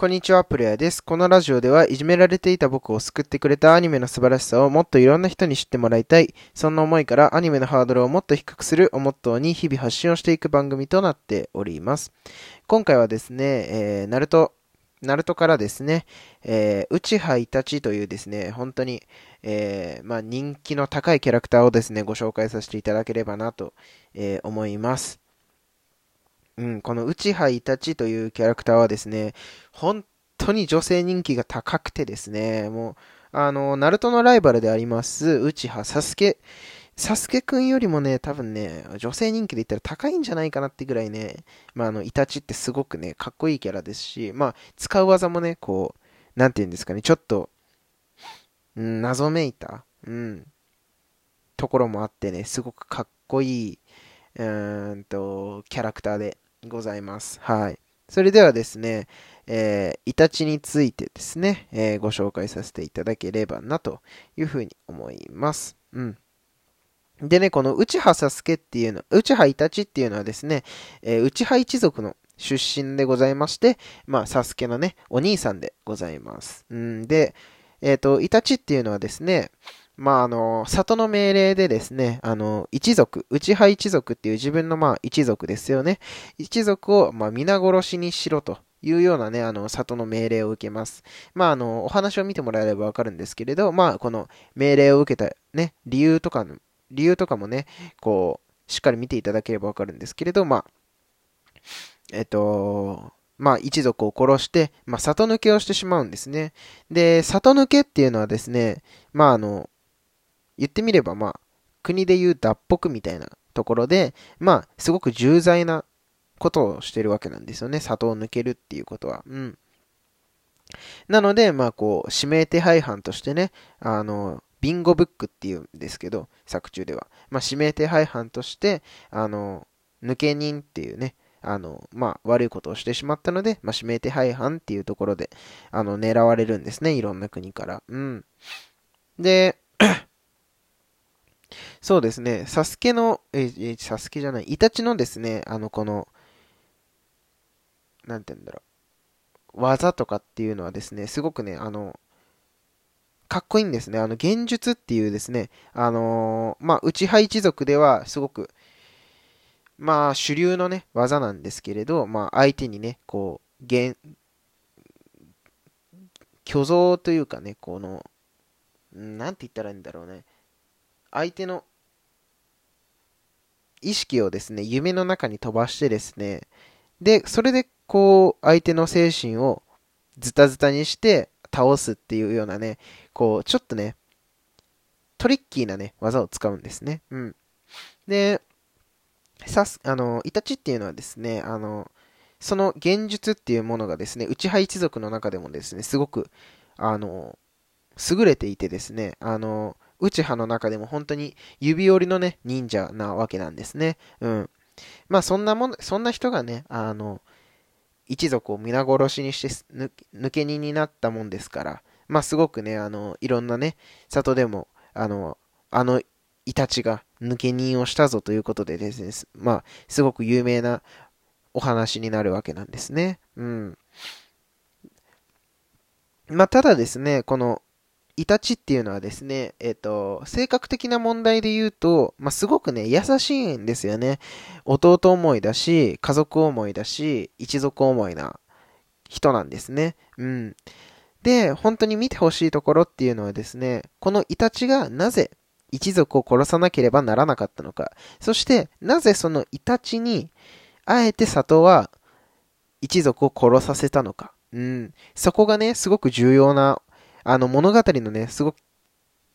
こんにちは、プレイヤーです。このラジオではいじめられていた僕を救ってくれたアニメの素晴らしさをもっといろんな人に知ってもらいたい。そんな思いからアニメのハードルをもっと低くするをモットーに日々発信をしていく番組となっております。今回はですね、えー、ナルト、ナルトからですね、えー、内葉イタチというですね、本当に、えー、まあ、人気の高いキャラクターをですね、ご紹介させていただければなと、えー、思います。うん、この内葉イタチというキャラクターはですね、本当に女性人気が高くてですね、もう、あの、ナルトのライバルであります、内葉サスケ。サスケくんよりもね、多分ね、女性人気で言ったら高いんじゃないかなってぐらいね、まあ、あの、イタチってすごくね、かっこいいキャラですし、まあ、使う技もね、こう、なんて言うんですかね、ちょっと、うん、謎めいた、うん、ところもあってね、すごくかっこいい、うーんと、キャラクターでございます。はい。それではですね、えー、イタチについてですね、えー、ご紹介させていただければなというふうに思います。うん。でね、この内葉サスケっていうの、内葉イタチっていうのはですね、えー、内葉一族の出身でございまして、まあ、サスケのね、お兄さんでございます。うんで、えっ、ー、と、イタチっていうのはですね、まあ、あの、里の命令でですね、あの、一族、内派一族っていう自分のまあ一族ですよね。一族をまあ皆殺しにしろというようなね、あの、里の命令を受けます。まあ、あの、お話を見てもらえればわかるんですけれど、まあ、この命令を受けたね、理由とかの、理由とかもね、こう、しっかり見ていただければわかるんですけれど、まあ、えっと、まあ、一族を殺して、まあ、里抜けをしてしまうんですね。で、里抜けっていうのはですね、まあ、あの、言ってみればまあ、国で言う脱北みたいなところで、まあ、すごく重罪なことをしてるわけなんですよね。里を抜けるっていうことは。うん。なので、まあ、こう、指名手配犯としてね、あの、ビンゴブックっていうんですけど、作中では。まあ、指名手配犯として、あの、抜け人っていうね、あの、まあ、悪いことをしてしまったので、まあ、指名手配犯っていうところで、あの、狙われるんですね。いろんな国から。うん。で、そうですね、サスケの、え、え、サスケじゃない、イタチのですね、あの、この、なんて言うんだろう、技とかっていうのはですね、すごくね、あの、かっこいいんですね。あの、幻術っていうですね、あのー、まあ、内派一族ではすごく、まあ、主流のね、技なんですけれど、まあ、相手にね、こう、幻、虚像というかね、この、なんて言ったらいいんだろうね。相手の意識をですね、夢の中に飛ばしてですね、で、それでこう、相手の精神をズタズタにして倒すっていうようなね、こう、ちょっとね、トリッキーなね、技を使うんですね。うん。で、さす、あの、イタチっていうのはですね、あの、その現術っていうものがですね、内派一族の中でもですね、すごく、あの、優れていてですね、あの、内派の中でも本当に指折りのね、忍者なわけなんですね。うん。まあそんなもん、そんな人がね、あの、一族を皆殺しにして抜け人になったもんですから、まあすごくね、あの、いろんなね、里でも、あの、あの、イタチが抜け人をしたぞということでですね、まあ、すごく有名なお話になるわけなんですね。うん。まあ、ただですね、この、イタチっていうのはですね、えっ、と、性格的な問題で言うと、まあ、すごくね、優しいんですよね。弟思いだし、家族思いだし、一族思いな人なんですね。うん。で、本当に見てほしいところっていうのはですね、このイタチがなぜ一族を殺さなければならなかったのか。そして、なぜそのイタチに、あえて里は一族を殺させたのか。うん。そこがね、すごく重要なあの物語のね、すごく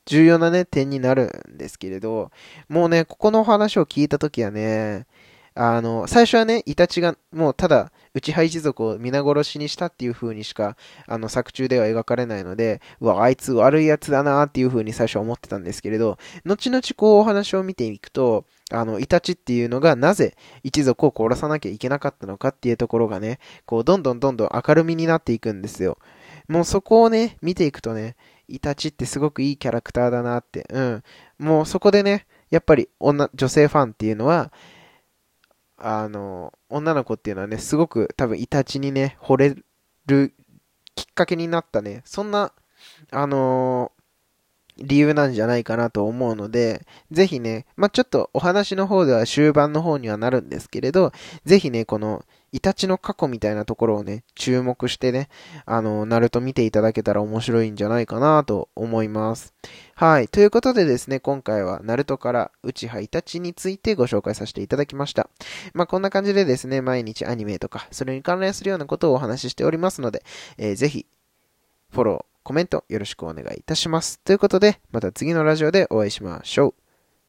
重要なね、点になるんですけれど、もうね、ここのお話を聞いたときはね、あの、最初はね、イタチがもうただ、内派一族を皆殺しにしたっていう風にしか、あの、作中では描かれないので、うわ、あいつ悪いやつだなっていう風に最初は思ってたんですけれど、後々こうお話を見ていくと、あの、イタチっていうのがなぜ一族を殺さなきゃいけなかったのかっていうところがね、こう、どんどんどんどん明るみになっていくんですよ。もうそこをね、見ていくとね、イタチってすごくいいキャラクターだなって、うん。もうそこでね、やっぱり女、女性ファンっていうのは、あの、女の子っていうのはね、すごく多分イタチにね、惚れるきっかけになったね、そんな、あの理由なんじゃないかなと思うので、ぜひね、まあ、ちょっとお話の方では終盤の方にはなるんですけれど、ぜひね、この、イタチの過去みたいなところをね、注目してね、あの、ナルト見ていただけたら面白いんじゃないかなと思います。はい。ということでですね、今回はナルトから内葉イタチについてご紹介させていただきました。まあ、こんな感じでですね、毎日アニメとか、それに関連するようなことをお話ししておりますので、えー、ぜひ、フォロー、コメントよろしくお願いいたします。ということで、また次のラジオでお会いしましょう。